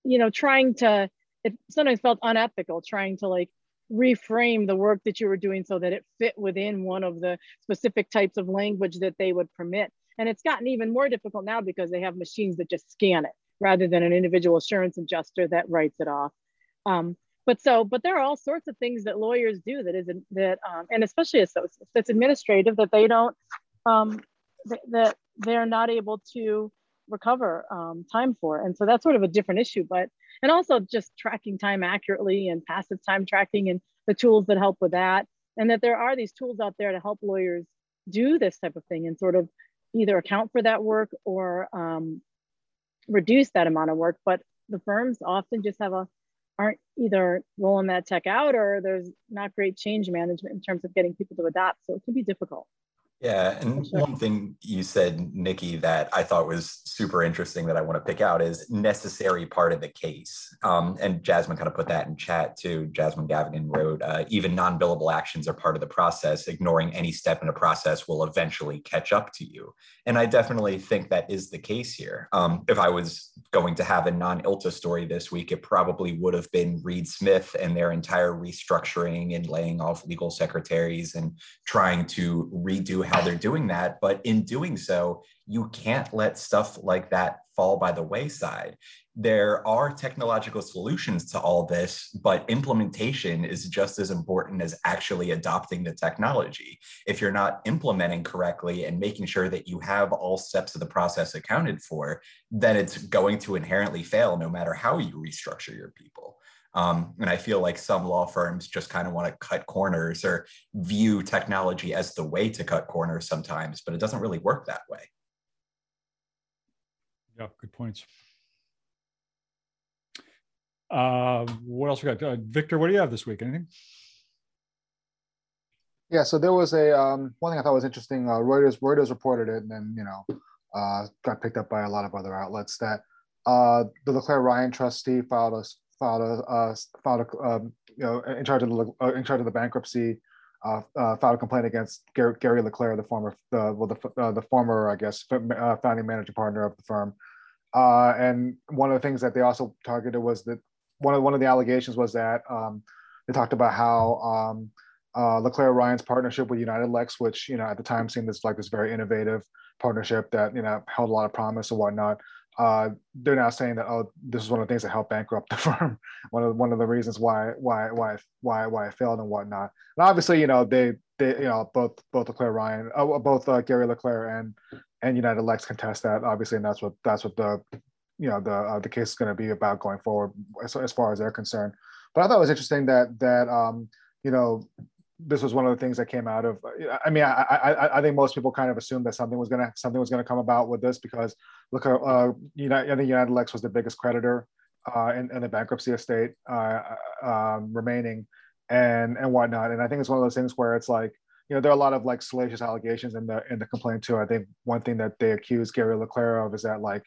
you know, trying to, it sometimes felt unethical trying to like reframe the work that you were doing so that it fit within one of the specific types of language that they would permit. And it's gotten even more difficult now because they have machines that just scan it rather than an individual assurance adjuster that writes it off. Um, but so, but there are all sorts of things that lawyers do that isn't that, um, and especially associates, that's administrative that they don't, um, th that they're not able to recover um, time for. And so that's sort of a different issue, but, and also just tracking time accurately and passive time tracking and the tools that help with that. And that there are these tools out there to help lawyers do this type of thing and sort of either account for that work or um, reduce that amount of work. But the firms often just have a, aren't either rolling that tech out or there's not great change management in terms of getting people to adopt. So it can be difficult. Yeah, and one thing you said, Niki, that I thought was super interesting that I want to pick out is necessary part of the case. Um, and Jasmine kind of put that in chat too. Jasmine Gavigan wrote, uh, even non-billable actions are part of the process. Ignoring any step in a process will eventually catch up to you. And I definitely think that is the case here. Um, if I was going to have a non-ILTA story this week, it probably would have been Reed Smith and their entire restructuring and laying off legal secretaries and trying to redo how they're doing that. But in doing so, you can't let stuff like that fall by the wayside. There are technological solutions to all this, but implementation is just as important as actually adopting the technology. If you're not implementing correctly and making sure that you have all steps of the process accounted for, then it's going to inherently fail no matter how you restructure your people. Um, and I feel like some law firms just kind of want to cut corners or view technology as the way to cut corners sometimes, but it doesn't really work that way. Yeah, good points. Uh, what else we got? Uh, Victor, what do you have this week? Anything? Yeah, so there was a um, one thing I thought was interesting. Uh, Reuters Reuters reported it, and then you know uh, got picked up by a lot of other outlets that uh, the LeClairRyan trustee filed a filed a uh, filed a um, you know in charge of the uh, in charge of the bankruptcy uh, uh, filed a complaint against Gary, Gary LeClair, the former the well the uh, the former I guess uh, founding manager partner of the firm. And one of the things that they also targeted was that one of one of the allegations was that um, they talked about how um, Ryan's partnership with UnitedLex, which you know at the time seemed as like this very innovative partnership that you know held a lot of promise and whatnot uh, they're now saying that oh, this is one of the things that helped bankrupt the firm. one of one of the reasons why why why why why it failed and whatnot. And obviously, you know, they they you know both both LeClairRyan, uh, both uh, Gary LeClair and and UnitedLex contest that obviously, and that's what that's what the you know the uh, the case is going to be about going forward as, as far as they're concerned. But I thought it was interesting that that um, you know this was one of the things that came out of. I mean, I, I, I think most people kind of assumed that something was gonna something was gonna come about with this because look, uh, you know, I think UnitedLex was the biggest creditor uh, in, in the bankruptcy estate uh, um, remaining, and and whatnot. And I think it's one of those things where it's like, you know, there are a lot of like salacious allegations in the in the complaint too. I think one thing that they accuse Gary LeClair of is that like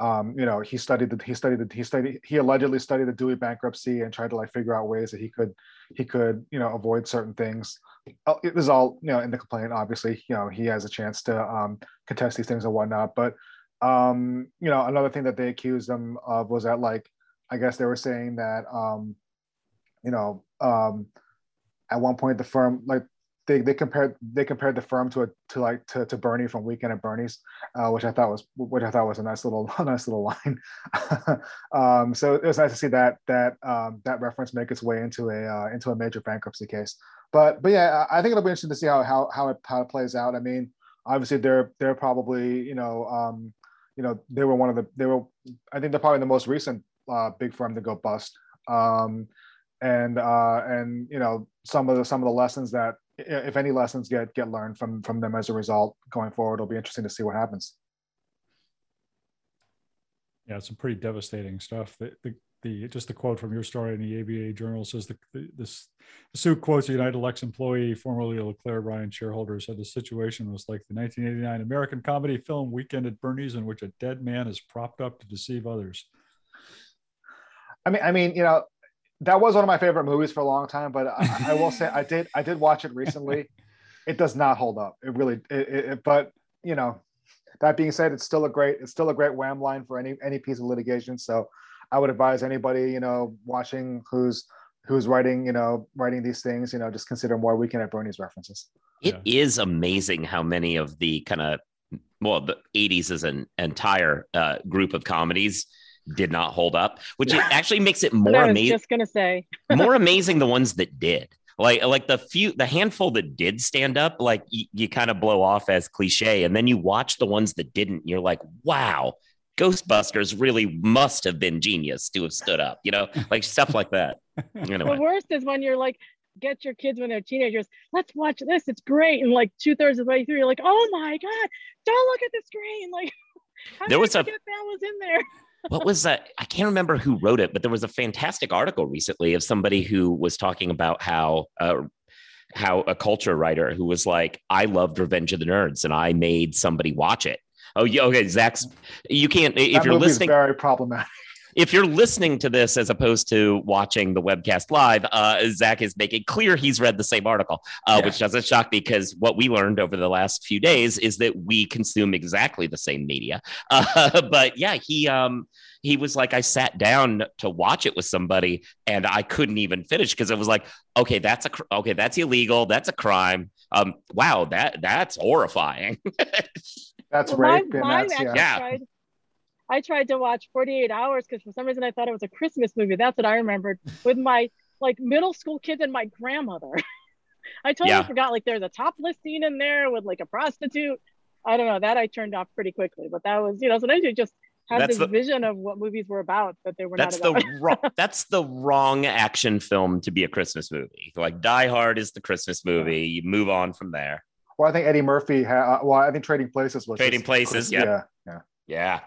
um, you know, he studied the, he studied the, he studied, he allegedly studied the Dewey bankruptcy and tried to like figure out ways that he could, he could, you know, avoid certain things. Oh, it was all, you know, in the complaint, obviously, you know, he has a chance to um, contest these things and whatnot. But, um, you know, another thing that they accused him of was that like, I guess they were saying that, um, you know, um, at one point the firm like they, they compared they compared the firm to a to like to, to Bernie from Weekend at Bernie's, uh, which I thought was which I thought was a nice little nice little line. um, so it was nice to see that that um, that reference make its way into a uh, into a major bankruptcy case. But but yeah, I think it'll be interesting to see how how how it how it plays out. I mean, obviously they're they're probably you know um, you know they were one of the they were I think they're probably the most recent uh, big firm to go bust. Um, and uh, and you know some of the some of the lessons that if any lessons get get learned from from them as a result going forward it'll be interesting to see what happens. Yeah it's some pretty devastating stuff. The, the, the just the quote from your story in the aba journal says the, the this the suit quotes a unitedlex employee formerly a leclairryan shareholder said the situation was like the 1989 american comedy film weekend at bernie's in which a dead man is propped up to deceive others. I mean i mean you know that was one of my favorite movies for a long time, but I, I will say I did I did watch it recently. it does not hold up. It really. It, it, but you know, that being said, it's still a great it's still a great wham line for any any piece of litigation. So I would advise anybody you know watching who's who's writing you know writing these things you know just consider more weekend at Bernie's references. It yeah. is amazing how many of the kind of well the 80s is an entire uh, group of comedies did not hold up, which actually makes it more amazing. Just gonna say more amazing the ones that did. Like like the few the handful that did stand up, like y- you kind of blow off as cliche, and then you watch the ones that didn't. You're like, wow, Ghostbusters really must have been genius to have stood up. You know, like stuff like that. Anyway. The worst is when you're like, get your kids when they're teenagers. Let's watch this. It's great. And like two thirds of the way through, you're like, oh my god, don't look at the screen. Like, there was a that was in there what was that? I can't remember who wrote it, but there was a fantastic article recently of somebody who was talking about how uh, how a culture writer who was like, I loved Revenge of the Nerds and I made somebody watch it. Oh, yeah, okay, Zach's. You can't if that you're listening. Very problematic if you're listening to this as opposed to watching the webcast live, uh, Zach is making clear he's read the same article, uh, yeah. which doesn't shock me because what we learned over the last few days is that we consume exactly the same media. Uh, but yeah, he um, he was like, I sat down to watch it with somebody and I couldn't even finish because it was like, okay, that's a okay, that's illegal, that's a crime. Um, wow, that that's horrifying. that's well, rape. My, that's, yeah. Tried- I tried to watch 48 Hours because for some reason I thought it was a Christmas movie. That's what I remembered with my like middle school kids and my grandmother. I totally yeah. forgot like there's a topless scene in there with like a prostitute. I don't know that I turned off pretty quickly, but that was you know sometimes you just have that's this the, vision of what movies were about that they were that's not. That's the wrong. That's the wrong action film to be a Christmas movie. Like Die Hard is the Christmas movie. You move on from there. Well, I think Eddie Murphy. Ha- uh, well, I think Trading Places was Trading Places. Yeah. yeah, yeah, yeah.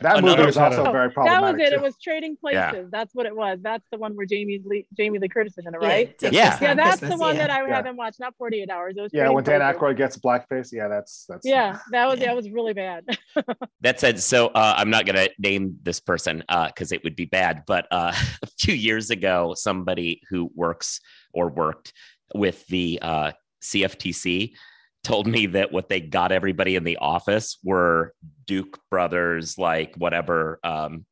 That movie was also oh, very problematic. That was it. Too. It was Trading Places. Yeah. That's what it was. That's the one where Jamie Lee, Jamie Lee Curtis is in it, right? Yeah, yeah. yeah that's Christmas, the one yeah. that I haven't watched. Not 48 Hours. It was yeah, when Dan Aykroyd gets blackface. Yeah, that's that's. Yeah, that was that was really bad. that said, so uh, I'm not gonna name this person because uh, it would be bad. But uh, a few years ago, somebody who works or worked with the uh, CFTC told me that what they got everybody in the office were Duke Brothers, like whatever um,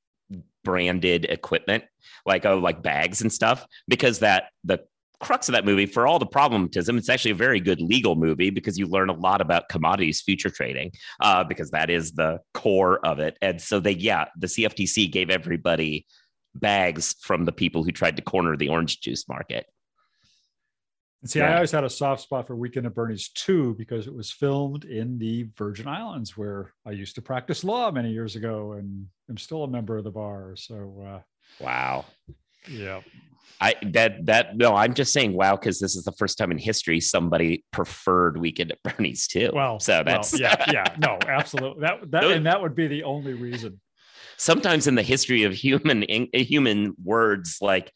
branded equipment, like oh, like bags and stuff, because that the crux of that movie, for all the problematism, it's actually a very good legal movie because you learn a lot about commodities future trading, uh, because that is the core of it. And so they, yeah, the CFTC gave everybody bags from the people who tried to corner the orange juice market. See, yeah. I always had a soft spot for Weekend at Bernie's too because it was filmed in the Virgin Islands where I used to practice law many years ago, and I'm still a member of the bar. So, uh, wow, yeah. I that that no, I'm just saying wow because this is the first time in history somebody preferred Weekend at Bernie's too. Well, so that's well, yeah, yeah, no, absolutely. That that and that would be the only reason sometimes in the history of human human words, like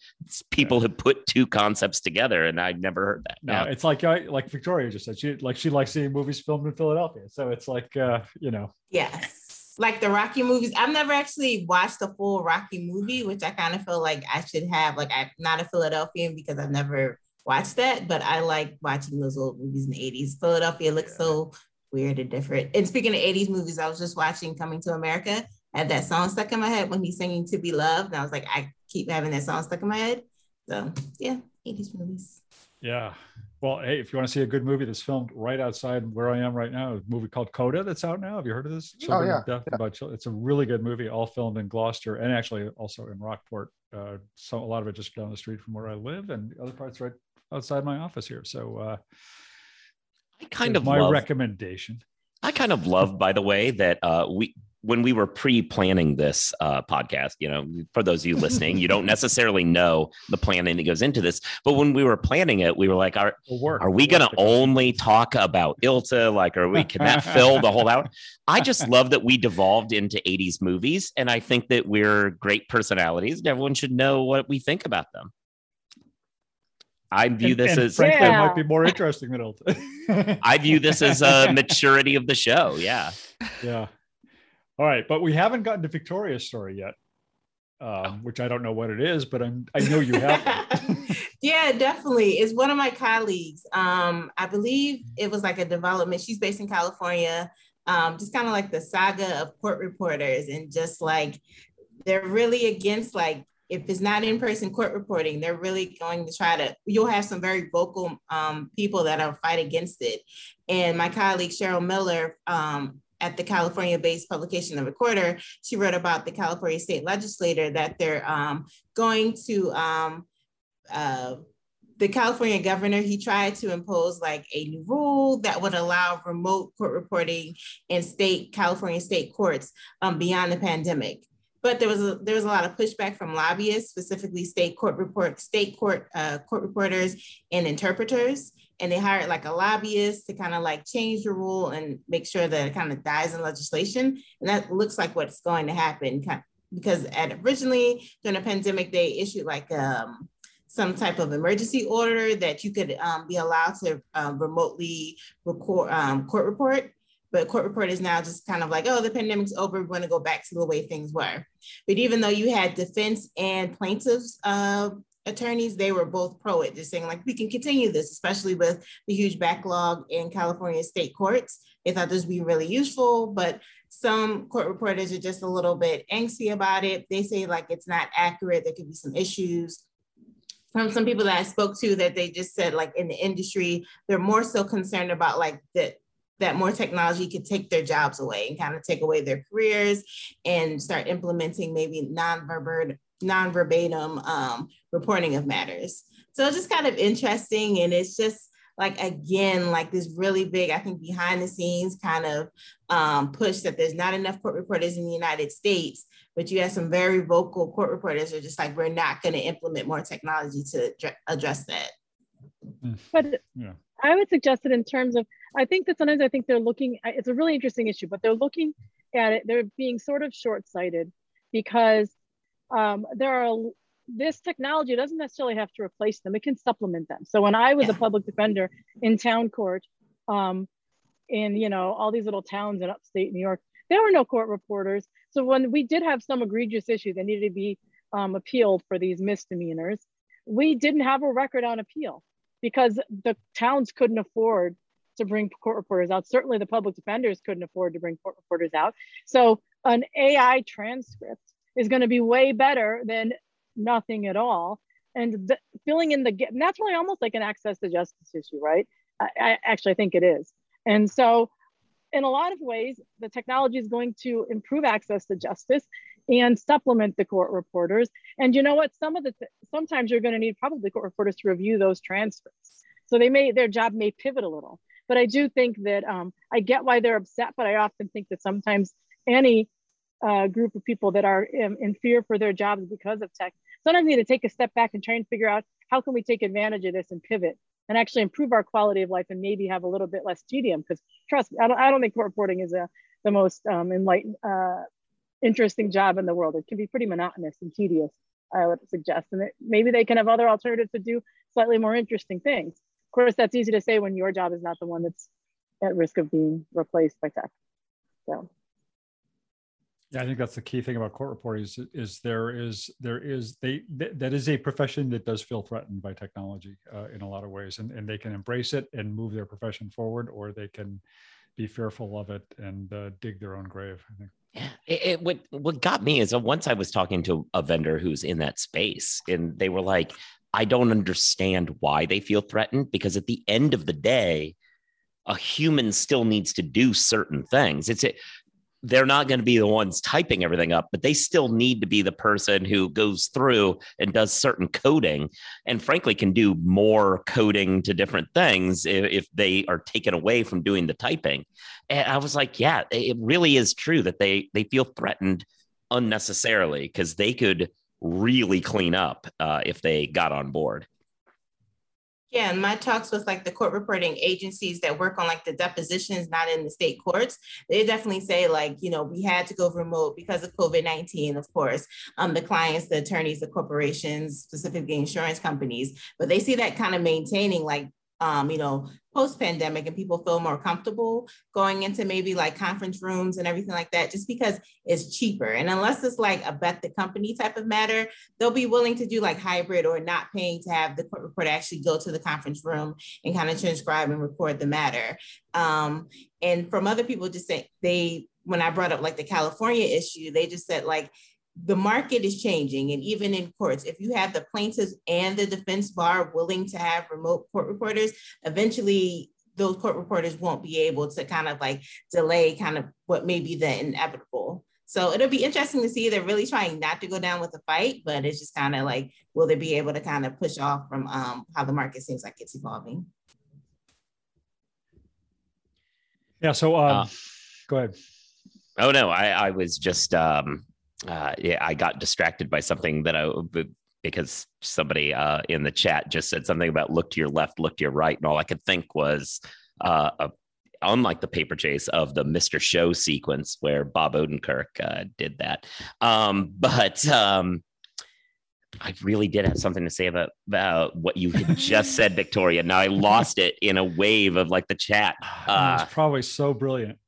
people have put two concepts together, and I've never heard that. No, it's like like Victoria just said. She like she likes seeing movies filmed in Philadelphia, so it's like uh, you know. Yes, like the Rocky movies. I've never actually watched a full Rocky movie, which I kind of feel like I should have. Like I'm not a Philadelphian because I've never watched that, but I like watching those old movies in the 80s. Philadelphia looks yeah. so weird and different. And speaking of 80s movies, I was just watching Coming to America had that song stuck in my head when he's singing to be loved. And I was like, I keep having that song stuck in my head. So yeah, 80s movies. Yeah. Well, hey, if you want to see a good movie that's filmed right outside where I am right now, a movie called Coda that's out now. Have you heard of this? Oh, yeah. Death yeah. About children. It's a really good movie, all filmed in Gloucester and actually also in Rockport. Uh, so a lot of it just down the street from where I live, and the other parts right outside my office here. So uh, I kind of my love, recommendation. I kind of love, by the way, that uh, we when we were pre-planning this uh, podcast, you know, for those of you listening, you don't necessarily know the planning that goes into this. But when we were planning it, we were like, "Are It'll work. are we It'll going to only talk about ILTA? Like, are we can that fill the whole hour?" I just love that we devolved into '80s movies, and I think that we're great personalities, and everyone should know what we think about them. I view And- this and as frankly, it Yeah. might be more interesting than Ilta. I view this as a maturity of the show. Yeah. yeah. All right, but we haven't gotten to Victoria's story yet, um, Oh. which I don't know what it is, but I'm I know you have. yeah, definitely. It's one of my colleagues. Um, I believe it was like a development. She's based in California. Um, just kind of like the saga of court reporters and just like they're really against like if it's not in-person court reporting, they're really going to try to, you'll have some very vocal um, people that are fight against it. And my colleague Cheryl Miller um, at the California-based publication The Recorder, she wrote about the California state legislator that they're um, going to um, uh, the California governor, he tried to impose like a new rule that would allow remote court reporting in state California state courts um, beyond the pandemic. But there was a, there was a lot of pushback from lobbyists, specifically state court report state court uh, court reporters and interpreters, and they hired like a lobbyist to kind of like change the rule and make sure that it kind of dies in legislation. And that looks like what's going to happen because at originally during the pandemic they issued like um, some type of emergency order that you could um, be allowed to um, remotely record um, court report. But court report is now just kind of like, oh, the pandemic's over. We're going to go back to the way things were. But even though you had defense and plaintiffs uh, attorneys, they were both pro it, just saying like, we can continue this, especially with the huge backlog in California state courts. They thought this would be really useful, but some court reporters are just a little bit angsty about it. They say like it's not accurate. There could be some issues from some people that I spoke to that they just said like in the industry, they're more so concerned about like that that more technology could take their jobs away and kind of take away their careers and start implementing maybe non-verbatim, non-verbatim um, reporting of matters. So it's just kind of interesting. And it's just like, again, like this really big, I think behind the scenes kind of um, push that there's not enough court reporters in the United States but you have some very vocal court reporters who are just like, we're not going to implement more technology to address that. But yeah. I would suggest it in terms of, I think that sometimes I think they're looking, it's a really interesting issue, but they're looking at it, they're being sort of short-sighted because um, there are, this technology doesn't necessarily have to replace them, it can supplement them. So when I was yeah. a public defender in town court, um, in, you know, all these little towns in upstate New York, there were no court reporters. So when we did have some egregious issues that needed to be um, appealed for these misdemeanors, we didn't have a record on appeal because the towns couldn't afford to bring court reporters out. Certainly the public defenders couldn't afford to bring court reporters out. So an AI transcript is gonna be way better than nothing at all. And the, filling in the gap, that's really almost like an access to justice issue, right? I, I actually think it is. And so in a lot of ways, the technology is going to improve access to justice and supplement the court reporters. And you know what? Some of the th- sometimes you're going to need probably court reporters to review those transcripts. So they may their job may pivot a little. But I do think that um, I get why they're upset. But I often think that sometimes any uh, group of people that are in, in fear for their jobs because of tech sometimes we need to take a step back and try and figure out how can we take advantage of this and pivot and actually improve our quality of life and maybe have a little bit less tedium. Because trust I don't, I don't think reporting is a, the most um, enlightened, uh, interesting job in the world. It can be pretty monotonous and tedious, I would suggest. And maybe they can have other alternatives to do slightly more interesting things. Of course, that's easy to say when your job is not the one that's at risk of being replaced by tech. So. Yeah, I think that's the key thing about court reporting is, is there is there is they th- that is a profession that does feel threatened by technology uh, in a lot of ways, and and they can embrace it and move their profession forward, or they can be fearful of it and uh, dig their own grave. I think. Yeah, it, it, what what got me is uh, once I was talking to a vendor who's in that space, and they were like, I don't understand why they feel threatened because at the end of the day, a human still needs to do certain things. It's a, they're not going to be the ones typing everything up, but they still need to be the person who goes through and does certain coding and frankly can do more coding to different things if, if, they are taken away from doing the typing. And I was like, yeah, it really is true that they they feel threatened unnecessarily because they could really clean up uh, if they got on board. Yeah, and my talks with like the court reporting agencies that work on like the depositions not in the state courts, they definitely say like, you know, we had to go remote because of COVID-19, of course. Um, the clients, the attorneys, the corporations, specifically insurance companies, but they see that kind of maintaining like um, you know, post pandemic and people feel more comfortable going into maybe like conference rooms and everything like that, just because it's cheaper. And unless it's like a bet the company type of matter, they'll be willing to do like hybrid or not paying to have the court reporter actually go to the conference room and kind of transcribe and record the matter. Um, and from other people, just say they, when I brought up like the California issue, they just said like the market is changing. And even in courts if you have the plaintiffs and the defense bar willing to have remote court reporters eventually those court reporters won't be able to kind of like delay kind of what may be the inevitable. So it'll be interesting to see. They're really trying not to go down with the fight but it's just kind of like will they be able to kind of push off from um, how the market seems like it's evolving? Yeah so um, uh, go ahead. oh no i i was just um uh, yeah, I got distracted by something that I because somebody uh, in the chat just said something about look to your left, look to your right, and all I could think was uh, a, unlike the paper chase of the Mr. Show sequence where Bob Odenkirk uh, did that. Um, but um, I really did have something to say about, about what you had just said, Victoria. Now I lost it in a wave of like the chat. Uh, it's probably so brilliant.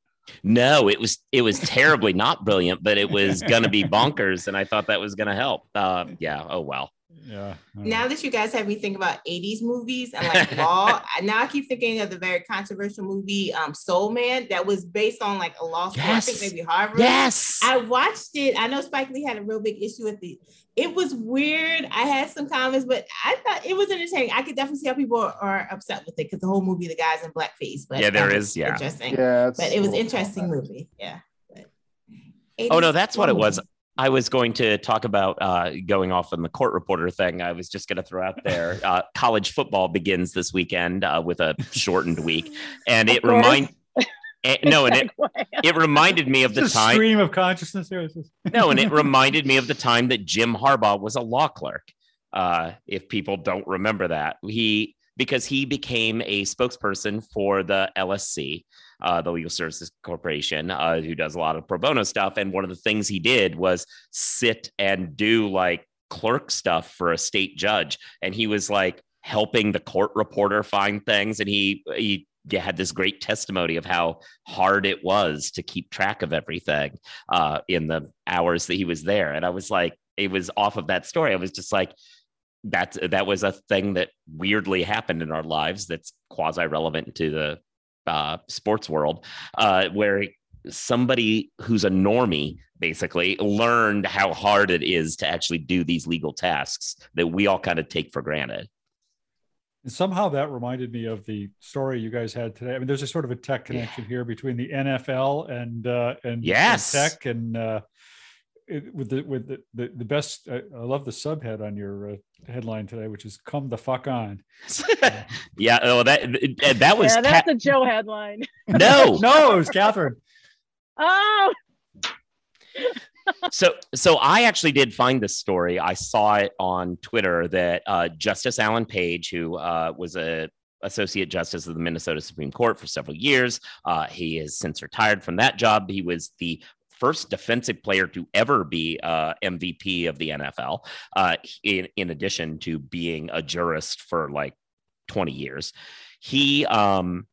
No, it was it was terribly not brilliant, but it was gonna be bonkers, and I thought that was gonna help. Uh, yeah. Oh well. Yeah. Now that you guys have me think about 80s movies and like law, now I keep thinking of the very controversial movie um Soul Man that was based on like a law school, yes. I think maybe Harvard. Yes. I watched it. I know Spike Lee had a real big issue with it. It was weird. I had some comments, but I thought it was entertaining. I could definitely see how people are, upset with it because the whole movie, the guy's in blackface. But yeah, there is. Yeah. Interesting. Yeah. But it was interesting movie. Yeah. oh no, that's what it was. I was going to talk about uh, going off on the court reporter thing. I was just going to throw out there. Uh, college football begins this weekend uh, with a shortened week, and it remind. Eh, no, and it it reminded me of the time stream of consciousness here. no, and it reminded me of the time that Jim Harbaugh was a law clerk. Uh, if people don't remember that, he because he became a spokesperson for the LSC, uh, the Legal Services Corporation, uh, who does a lot of pro bono stuff. And one of the things he did was sit and do like clerk stuff for a state judge. And he was like helping the court reporter find things. And he, he, had this great testimony of how hard it was to keep track of everything uh, in the hours that he was there. And I was like, it was off of that story. I was just like, that that was a thing that weirdly happened in our lives that's quasi relevant to the uh, sports world, uh, where somebody who's a normie basically learned how hard it is to actually do these legal tasks that we all kind of take for granted. And somehow that reminded me of the story you guys had today. I mean, there's a sort of a tech connection yeah. here between the NFL and uh, and, yes. and tech and uh, it, with the with the the, the best. I, I, love the subhead on your uh, headline today, which is "Come the fuck on." yeah, oh, that that was yeah, that's a Joe headline. No, no, it was Kathryn. Oh. so so I actually did find this story. I saw it on Twitter that uh, Justice Alan Page, who uh, was a associate justice of the Minnesota Supreme Court for several years. Uh, he has since retired from that job. He was the first defensive player to ever be uh, MVP of the NFL, uh, in, in addition to being a jurist for like 20 years. He, um,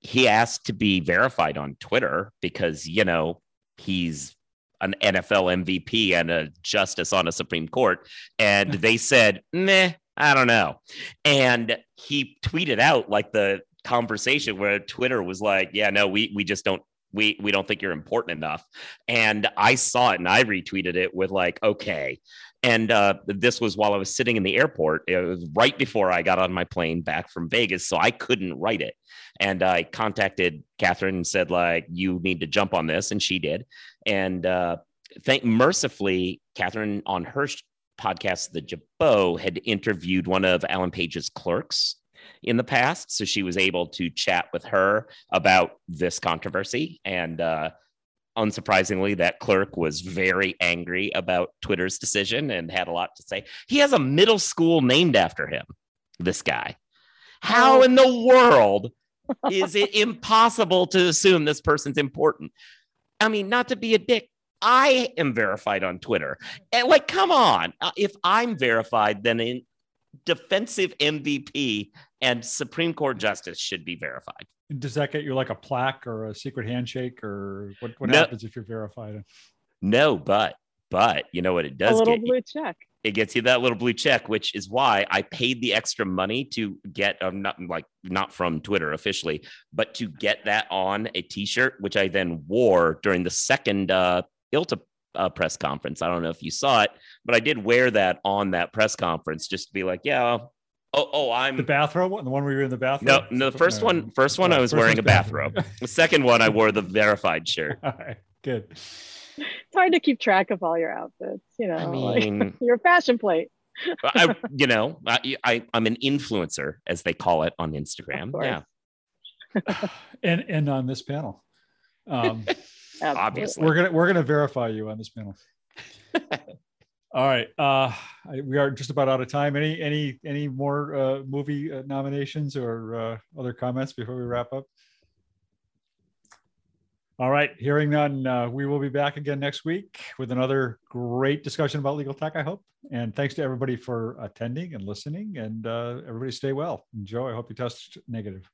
he asked to be verified on Twitter because, you know, he's an NFL MVP and a justice on a Supreme Court. And they said, meh, I don't know. And he tweeted out like the conversation where Twitter was like, yeah, no, we, we just don't we we don't think you're important enough and i saw it and i retweeted it with like okay And uh, this was while I was sitting in the airport. It was right before I got on my plane back from Vegas, so I couldn't write it. And I contacted Kathryn and said, like, you need to jump on this, and she did. And uh, thank mercifully, Kathryn on her podcast, The Jabot, had interviewed one of Alan Page's clerks in the past. So she was able to chat with her about this controversy. And uh, unsurprisingly, that clerk was very angry about Twitter's decision and had a lot to say. He has a middle school named after him, this guy. How oh. in the world is it impossible to assume this person's important? I mean, not to be a dick, I am verified on Twitter. And like, come on. Uh, if I'm verified, then in defensive MVP and Supreme Court justice should be verified. Does that get you like a plaque or a secret handshake or what, what no, happens if you're verified? No, but but you know what it does a little get blue you? check. It gets you that little blue check, which is why I paid the extra money to get um, not like not from Twitter officially, but to get that on a T-shirt, which I then wore during the second uh, ILTA uh, press conference. I don't know if you saw it, but I did wear that on that press conference just to be like, yeah, Oh, oh, I'm the bathrobe one, the one where you were in the bathrobe. No, no. The first no. one, first one, I was wearing a bathrobe. the second one, I wore the verified shirt. All right, good. It's hard to keep track of all your outfits. You know, I mean, like, your fashion plate. I, you know, I, I, I'm an influencer, as they call it on Instagram. Yeah. and and on this panel, um, obviously, we're gonna we're gonna verify you on this panel. All right, uh, we are just about out of time. Any any any more uh, movie uh, nominations or uh, other comments before we wrap up? All right, hearing none, uh, we will be back again next week with another great discussion about legal tech. I hope, and thanks to everybody for attending and listening. And uh, everybody, stay well. Enjoy. I hope you test negative.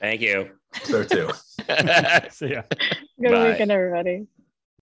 Thank you. So too. See ya. Good Bye. weekend, everybody.